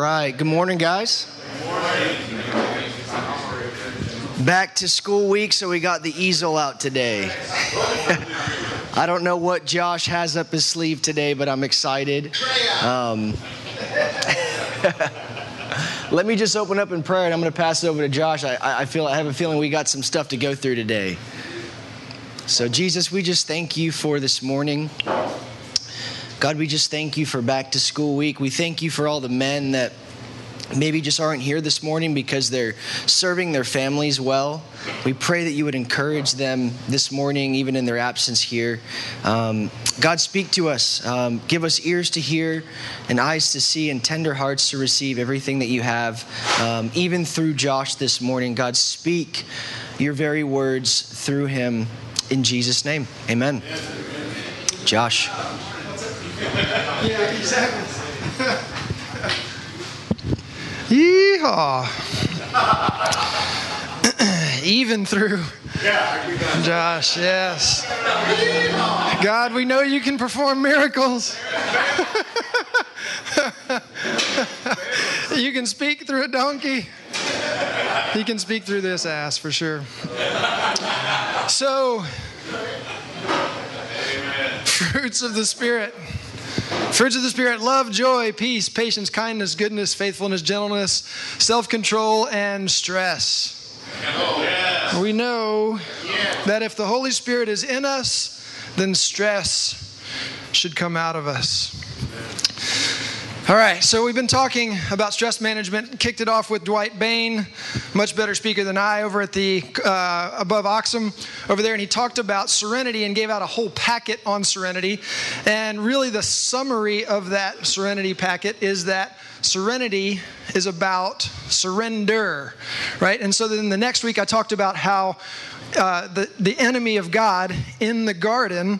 right. Good morning, guys. Back to school week, so we got the easel out today. I don't know what Josh has up his sleeve today, but I'm excited. Um, let me just open up in prayer, and I'm going to pass it over to Josh. I, I feel I have a feeling we got some stuff to go through today. So, Jesus, we just thank you for this morning. God, we just thank you for back to school week. We thank you for all the men that maybe just aren't here this morning because they're serving their families well. We pray that you would encourage them this morning, even in their absence here. Um, God, speak to us. Um, give us ears to hear and eyes to see and tender hearts to receive everything that you have, um, even through Josh this morning. God, speak your very words through him in Jesus' name. Amen. Josh. Yeah, exactly. Yeehaw. Even through Josh, yes. God, we know you can perform miracles. you can speak through a donkey. He can speak through this ass for sure. So, fruits of the Spirit. Fruits of the Spirit love, joy, peace, patience, kindness, goodness, faithfulness, gentleness, self control, and stress. We know that if the Holy Spirit is in us, then stress should come out of us. All right, so we've been talking about stress management. Kicked it off with Dwight Bain, much better speaker than I, over at the uh, above Oxum over there, and he talked about serenity and gave out a whole packet on serenity. And really, the summary of that serenity packet is that serenity is about surrender, right? And so then the next week, I talked about how uh, the the enemy of God in the garden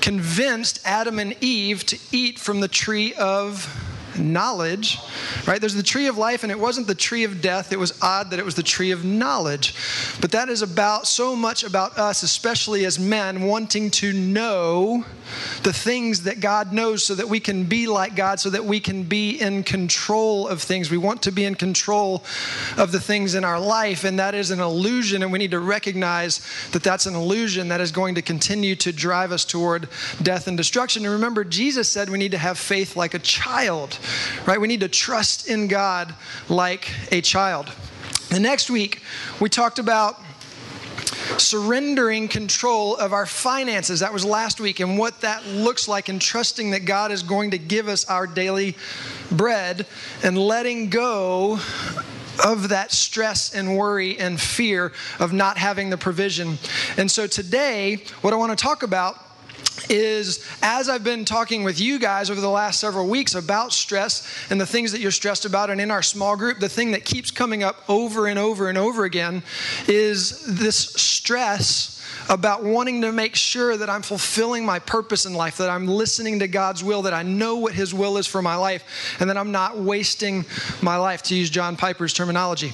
convinced Adam and Eve to eat from the tree of knowledge, right? There's the tree of life, and it wasn't the tree of death. It was odd that it was the tree of knowledge. But that is about so much about us, especially as men, wanting to know the things that God knows so that we can be like God, so that we can be in control of things. We want to be in control of the things in our life, and that is an illusion, and we need to recognize that that's an illusion that is going to continue to drive us toward death and destruction. And remember, Jesus said we need to have faith like a child right? We need to trust in God like a child. The next week, we talked about surrendering control of our finances. That was last week, and what that looks like, and trusting that God is going to give us our daily bread and letting go of that stress and worry and fear of not having the provision. And so today, what I want to talk about is as I've been talking with you guys over the last several weeks about stress and the things that you're stressed about, and in our small group, the thing that keeps coming up over and over and over again is this stress about wanting to make sure that I'm fulfilling my purpose in life, that I'm listening to God's will, that I know what His will is for my life, and that I'm not wasting my life, to use John Piper's terminology.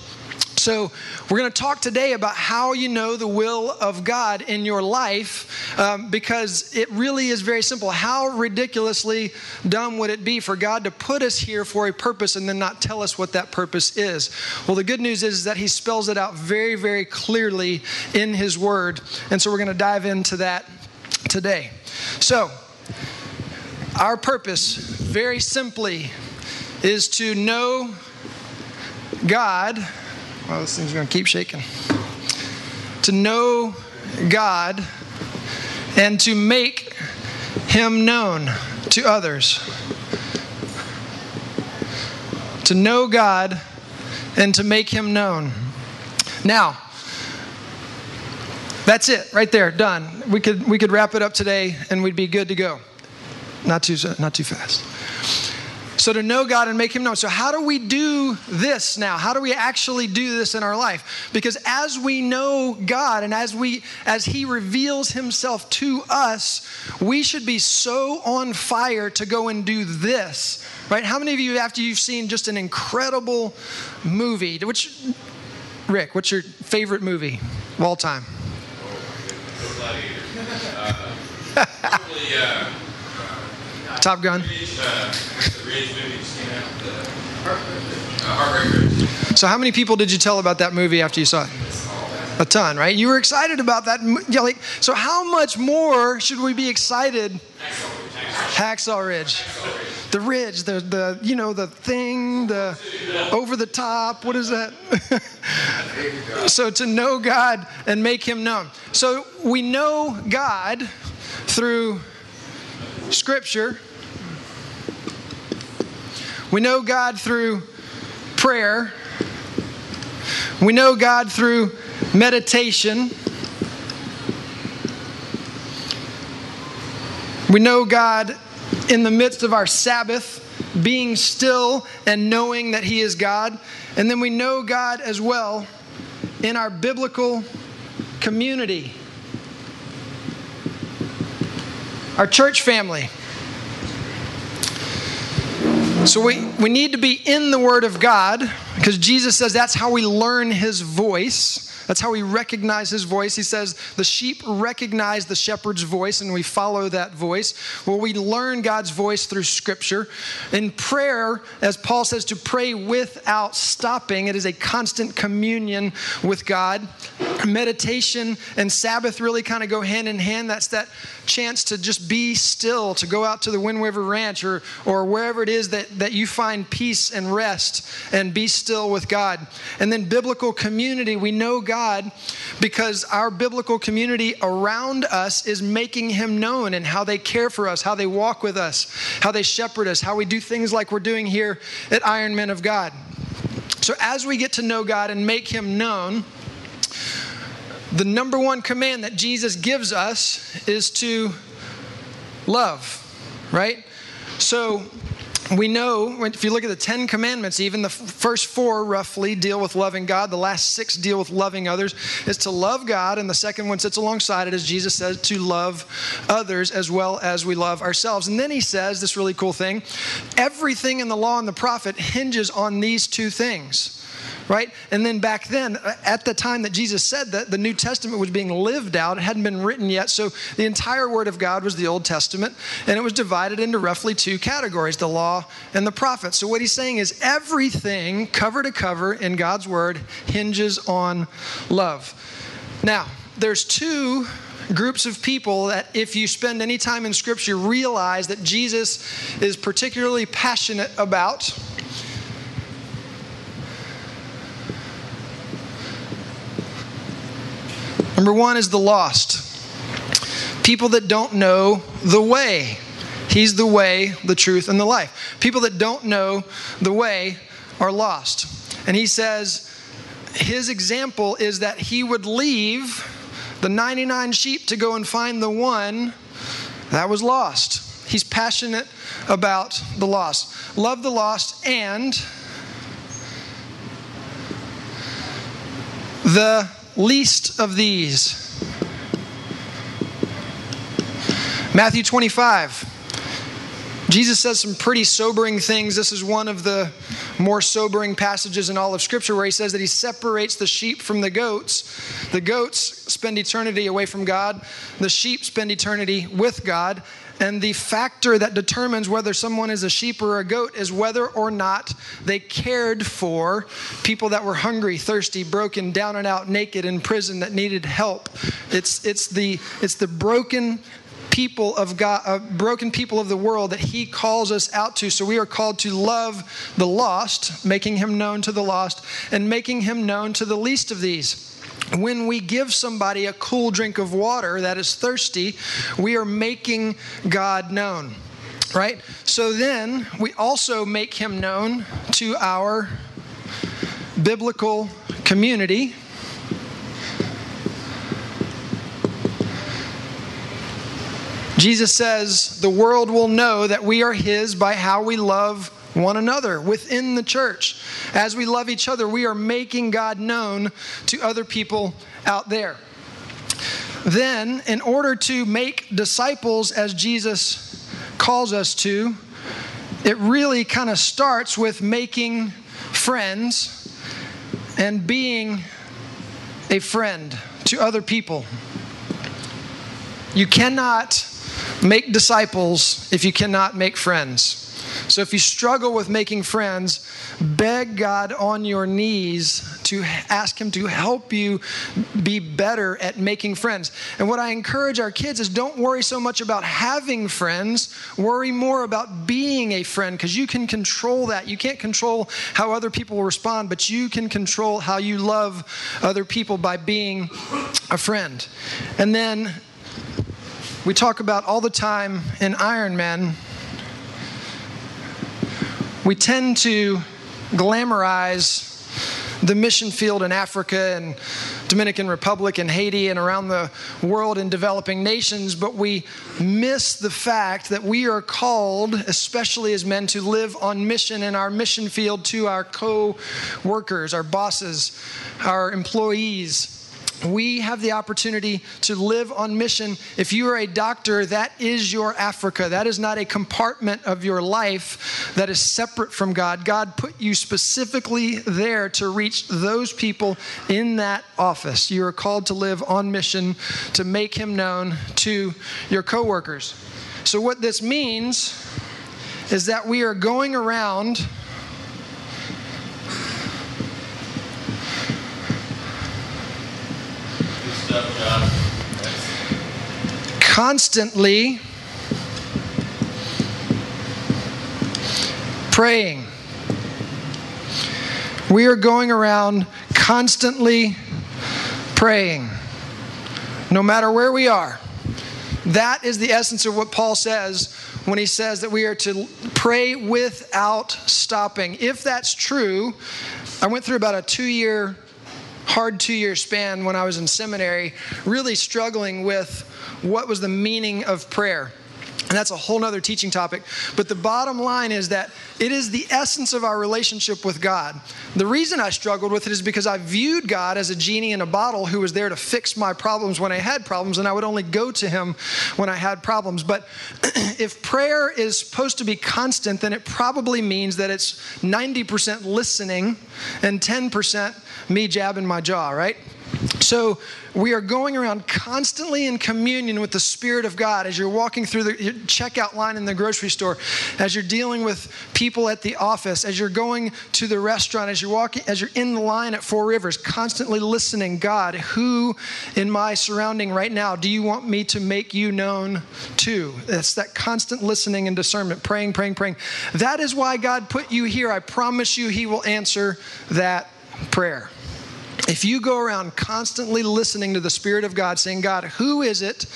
So, we're going to talk today about how you know the will of God in your life um, because it really is very simple. How ridiculously dumb would it be for God to put us here for a purpose and then not tell us what that purpose is? Well, the good news is that He spells it out very, very clearly in His Word. And so, we're going to dive into that today. So, our purpose, very simply, is to know God well, this thing's going to keep shaking. To know God and to make Him known to others. To know God and to make Him known. Now, that's it right there, done. We could, we could wrap it up today and we'd be good to go. Not too, not too fast. So to know God and make Him known. So, how do we do this now? How do we actually do this in our life? Because as we know God and as we as He reveals Himself to us, we should be so on fire to go and do this. Right? How many of you, after you've seen just an incredible movie, which Rick, what's your favorite movie of all time? Uh, probably, uh, Top Gun. So, how many people did you tell about that movie after you saw it? A ton, right? You were excited about that. Yeah, like, so, how much more should we be excited? Hacksaw Ridge. The ridge, the, the you know, the thing, the over the top. What is that? so, to know God and make Him known. So, we know God through Scripture. We know God through prayer. We know God through meditation. We know God in the midst of our Sabbath, being still and knowing that He is God. And then we know God as well in our biblical community, our church family. So we, we need to be in the Word of God because Jesus says that's how we learn His voice. That's how we recognize his voice. He says, The sheep recognize the shepherd's voice, and we follow that voice. Well, we learn God's voice through scripture. In prayer, as Paul says, to pray without stopping, it is a constant communion with God. Meditation and Sabbath really kind of go hand in hand. That's that chance to just be still, to go out to the Wind River Ranch or, or wherever it is that, that you find peace and rest and be still with God. And then biblical community, we know God because our biblical community around us is making Him known and how they care for us, how they walk with us, how they shepherd us, how we do things like we're doing here at Iron Men of God. So as we get to know God and make Him known, the number one command that Jesus gives us is to love, right? So we know if you look at the Ten Commandments, even the first four roughly deal with loving God, the last six deal with loving others. Is to love God, and the second one sits alongside it, as Jesus says, to love others as well as we love ourselves. And then he says this really cool thing everything in the law and the prophet hinges on these two things right? And then back then, uh, at the time that Jesus said that, the New Testament was being lived out. It hadn't been written yet. So the entire Word of God was the Old Testament, and it was divided into roughly two categories the law and the prophets. So what he's saying is everything, cover to cover, in God's Word hinges on love. Now, there's two groups of people that, if you spend any time in Scripture, realize that Jesus is particularly passionate about. Number one is the lost. People that don't know the way. He's the way, the truth, and the life. People that don't know the way are lost. And he says his example is that he would leave the 99 sheep to go and find the one that was lost. He's passionate about the lost. Love the lost and the least of these. Matthew 25. Jesus says some pretty sobering things. This is one of the more sobering passages in all of Scripture where he says that he separates the sheep from the goats. The goats spend eternity away from God, the sheep spend eternity with God. And the factor that determines whether someone is a sheep or a goat is whether or not they cared for people that were hungry, thirsty, broken, down and out, naked, in prison that needed help. It's, it's, the, it's the broken people of God, uh, broken people of the world that He calls us out to. So we are called to love the lost, making Him known to the lost, and making Him known to the least of these when we give somebody a cool drink of water that is thirsty, we are making God known, right? So then we also make him known to our biblical community. Jesus says, The world will know that we are his by how we love one another within the church. As we love each other, we are making God known to other people out there. Then, in order to make disciples as Jesus calls us to, it really kind of starts with making friends and being a friend to other people. You cannot make disciples if you cannot make friends. So if you struggle with making friends, beg God on your knees to ask Him to help you be better at making friends. And what I encourage our kids is don't worry so much about having friends, worry more about being a friend because you can control that. You can't control how other people will respond, but you can control how you love other people by being a friend. And then we talk about all the time in Ironman we tend to glamorize the mission field in Africa and Dominican Republic and Haiti and around the world in developing nations, but we miss the fact that we are called, especially as men, to live on mission in our mission field to our co workers, our bosses, our employees we have the opportunity to live on mission. If you are a doctor, that is your Africa. That is not a compartment of your life that is separate from God. God put you specifically there to reach those people in that office. You are called to live on mission to make Him known to your coworkers. So, what this means is that we are going around Constantly praying. We are going around constantly praying, no matter where we are. That is the essence of what Paul says when he says that we are to pray without stopping. If that's true, I went through about a two year hard two year span when I was in seminary, really struggling with what was the meaning of prayer. And that's a whole nother teaching topic. But the bottom line is that it is the essence of our relationship with God. The reason I struggled with it is because I viewed God as a genie in a bottle who was there to fix my problems when I had problems, and I would only go to him when I had problems. But if prayer is supposed to be constant, then it probably means that it's 90% listening and 10% me jabbing my jaw, right? So we are going around constantly in communion with the Spirit of God as you're walking through the checkout line in the grocery store, as you're dealing with people at the office, as you're going to the restaurant, as you're walking, as you're in the line at Four Rivers, constantly listening. God, who in my surrounding right now do you want me to make you known to? It's that constant listening and discernment, praying, praying, praying. That is why God put you here. I promise you, He will answer that prayer. If you go around constantly listening to the Spirit of God, saying, God, who is it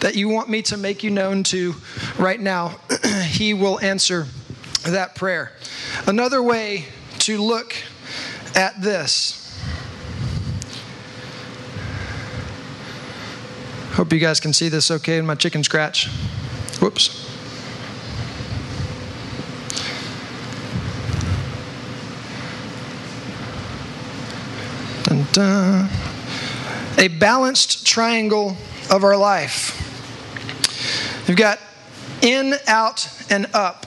that you want me to make you known to right now? he will answer that prayer. Another way to look at this. Hope you guys can see this okay in my chicken scratch. Whoops. Dun. A balanced triangle of our life. We've got in, out, and up.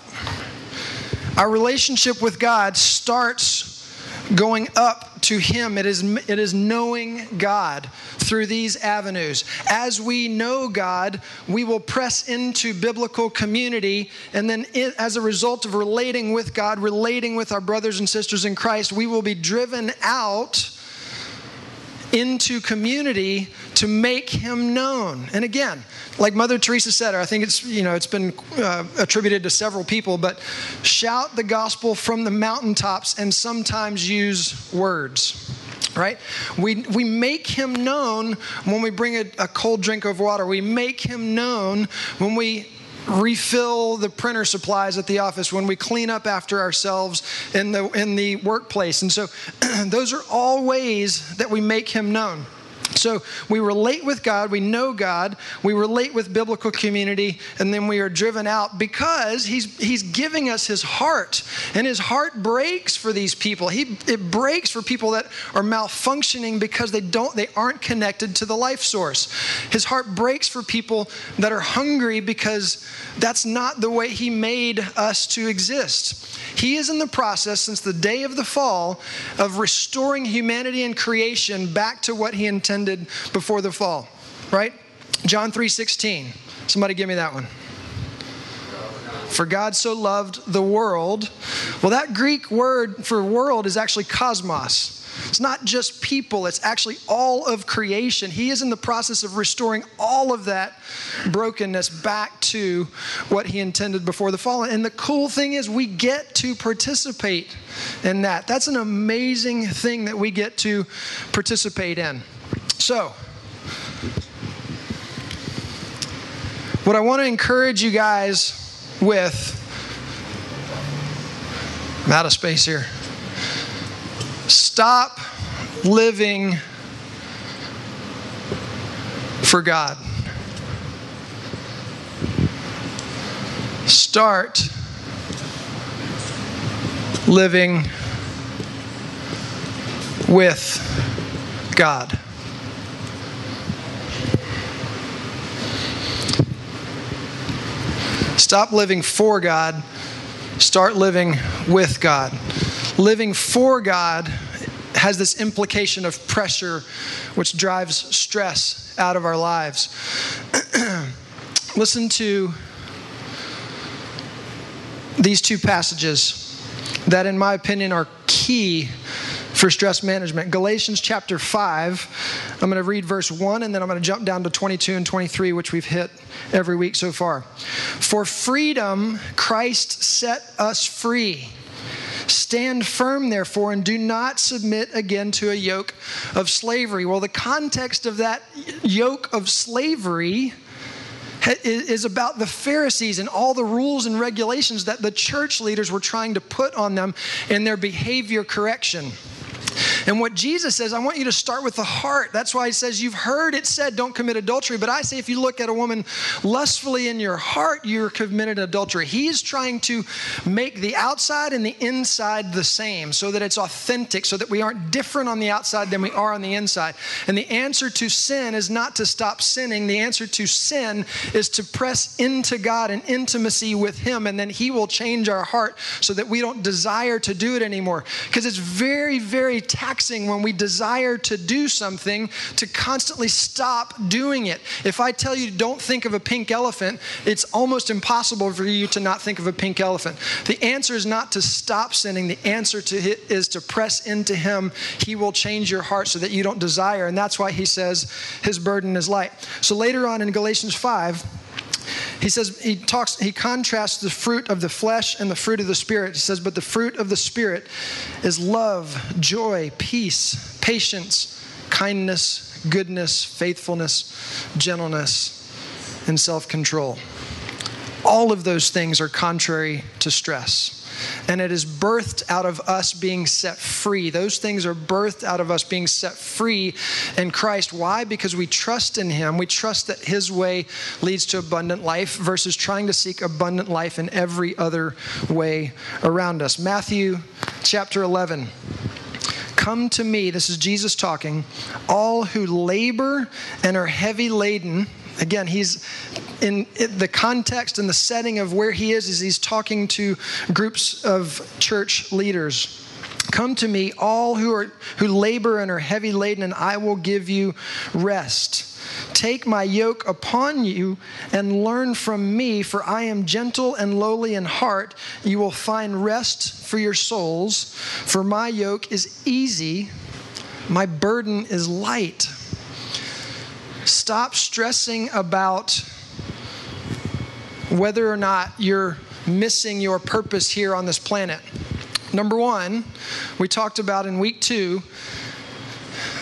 Our relationship with God starts going up to Him. It is, it is knowing God through these avenues. As we know God, we will press into biblical community, and then it, as a result of relating with God, relating with our brothers and sisters in Christ, we will be driven out into community to make him known. And again, like Mother Teresa said, I think it's you know it's been uh, attributed to several people, but shout the gospel from the mountaintops and sometimes use words. Right? We, we make him known when we bring a, a cold drink of water. We make him known when we refill the printer supplies at the office, when we clean up after ourselves in the, in the workplace. And so those are all ways that we make him known. So we relate with God, we know God, we relate with biblical community, and then we are driven out because He's He's giving us His heart. And His heart breaks for these people. He it breaks for people that are malfunctioning because they don't they aren't connected to the life source. His heart breaks for people that are hungry because that's not the way He made us to exist. He is in the process since the day of the fall of restoring humanity and creation back to what He intended before the fall, right? John 3:16. Somebody give me that one. For God so loved the world. Well, that Greek word for world is actually cosmos. It's not just people, it's actually all of creation. He is in the process of restoring all of that brokenness back to what He intended before the fall. And the cool thing is, we get to participate in that. That's an amazing thing that we get to participate in. So, what I want to encourage you guys with, I'm out of space here. Stop living for God. Start living with God. Stop living for God. Start living with God. Living for God has this implication of pressure, which drives stress out of our lives. Listen to these two passages that, in my opinion, are key for stress management. Galatians chapter 5, I'm going to read verse 1 and then I'm going to jump down to 22 and 23, which we've hit every week so far. For freedom, Christ set us free. Stand firm, therefore, and do not submit again to a yoke of slavery. Well, the context of that yoke of slavery is about the Pharisees and all the rules and regulations that the church leaders were trying to put on them in their behavior correction. And what Jesus says, I want you to start with the heart. That's why he says, You've heard it said, don't commit adultery. But I say, if you look at a woman lustfully in your heart, you're committed adultery. He's trying to make the outside and the inside the same so that it's authentic, so that we aren't different on the outside than we are on the inside. And the answer to sin is not to stop sinning. The answer to sin is to press into God and intimacy with Him, and then He will change our heart so that we don't desire to do it anymore. Because it's very, very taxing when we desire to do something to constantly stop doing it. If I tell you don't think of a pink elephant, it's almost impossible for you to not think of a pink elephant. The answer is not to stop sinning, the answer to it is to press into Him. He will change your heart so that you don't desire. And that's why He says His burden is light. So later on in Galatians 5, he says, he talks, he contrasts the fruit of the flesh and the fruit of the Spirit. He says, but the fruit of the Spirit is love, joy, peace, patience, kindness, goodness, faithfulness, gentleness, and self control. All of those things are contrary to stress and it is birthed out of us being set free. Those things are birthed out of us being set free in Christ. Why? Because we trust in Him. We trust that His way leads to abundant life versus trying to seek abundant life in every other way around us. Matthew chapter 11. Come to me, this is Jesus talking, all who labor and are heavy laden Again, he's in the context and the setting of where he is, is he's talking to groups of church leaders. Come to me, all who are who labor and are heavy laden, and I will give you rest. Take my yoke upon you and learn from me, for I am gentle and lowly in heart. You will find rest for your souls, for my yoke is easy, my burden is light. Stop stressing about whether or not you're missing your purpose here on this planet. Number one, we talked about in week two,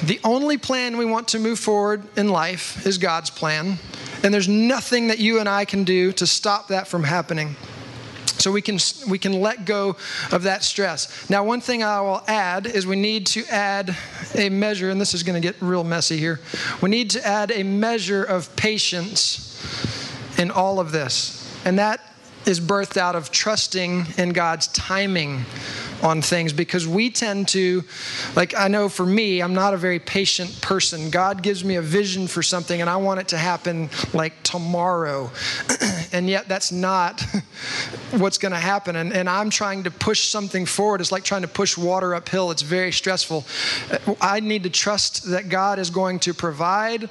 the only plan we want to move forward in life is God's plan. And there's nothing that you and I can do to stop that from happening. So we can we can let go of that stress. Now, one thing I will add is we need to add a measure, and this is going to get real messy here. We need to add a measure of patience in all of this, and that is birthed out of trusting in God's timing on things because we tend to, like, I know for me, I'm not a very patient person. God gives me a vision for something and I want it to happen like tomorrow. and yet that's not what's going to happen. And, and I'm trying to push something forward. It's like trying to push water uphill, it's very stressful. I need to trust that God is going to provide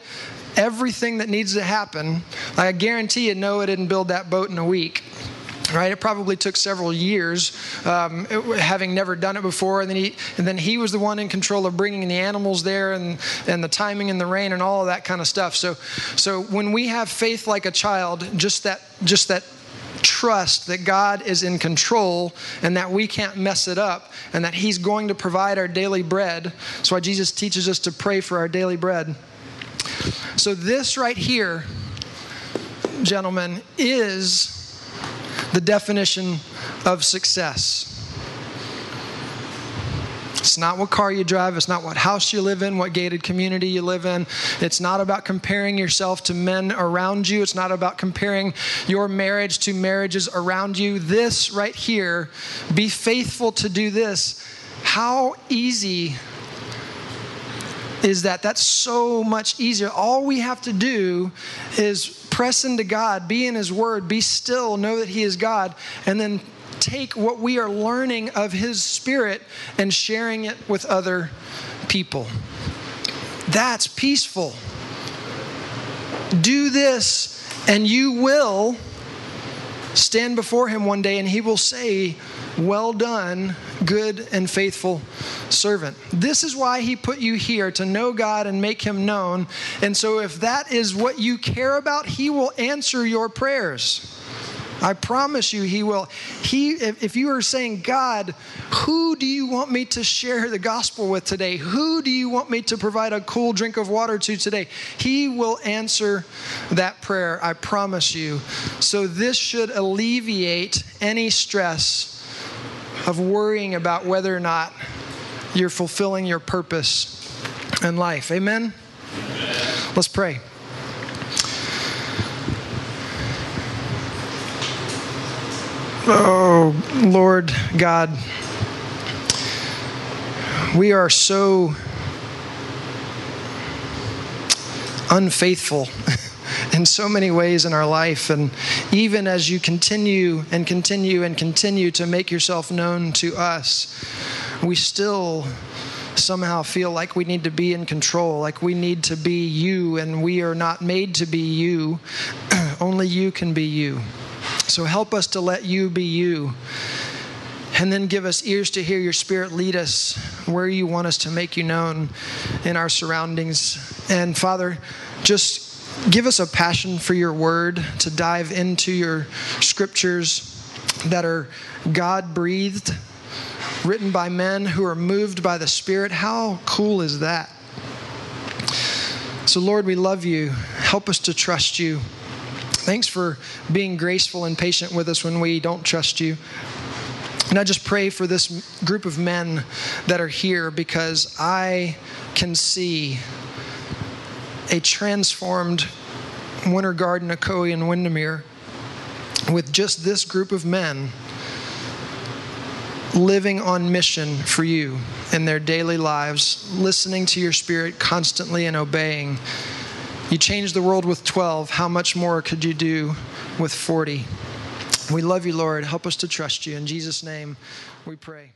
everything that needs to happen. I guarantee you, Noah didn't build that boat in a week right it probably took several years um, having never done it before and then he and then he was the one in control of bringing the animals there and and the timing and the rain and all of that kind of stuff so so when we have faith like a child just that just that trust that God is in control and that we can't mess it up and that He's going to provide our daily bread. That's why Jesus teaches us to pray for our daily bread. So, this right here, gentlemen, is the definition of success. It's not what car you drive. It's not what house you live in, what gated community you live in. It's not about comparing yourself to men around you. It's not about comparing your marriage to marriages around you. This right here, be faithful to do this. How easy is that? That's so much easier. All we have to do is press into God, be in His Word, be still, know that He is God, and then take what we are learning of His Spirit and sharing it with other people. That's peaceful. Do this, and you will stand before Him one day, and He will say, Well done, good and faithful servant. This is why he put you here to know God and make him known. And so, if that is what you care about, he will answer your prayers. I promise you, he will. He, if, you are saying, God, who do you want me to share the gospel with today? Who do you want me to provide a cool drink of water to today? He will answer that prayer. I promise you. So this should alleviate any stress of worrying about whether or not you're fulfilling your purpose in life. Amen? Amen. Let's pray. Oh, Lord God, we are so unfaithful in so many ways in our life. And even as you continue and continue and continue to make yourself known to us, we still somehow feel like we need to be in control, like we need to be you, and we are not made to be you. Only you can be you. So help us to let you be you. And then give us ears to hear your spirit lead us where you want us to make you known in our surroundings. And Father, just give us a passion for your word, to dive into your scriptures that are God breathed, written by men who are moved by the Spirit. How cool is that? So, Lord, we love you. Help us to trust you. Thanks for being graceful and patient with us when we don't trust you. And I just pray for this group of men that are here because I can see a transformed Winter Garden, Ocoee, and Windermere with just this group of men living on mission for you in their daily lives, listening to your spirit constantly and obeying. You changed the world with 12. How much more could you do with 40? We love you, Lord. Help us to trust you. In Jesus' name, we pray.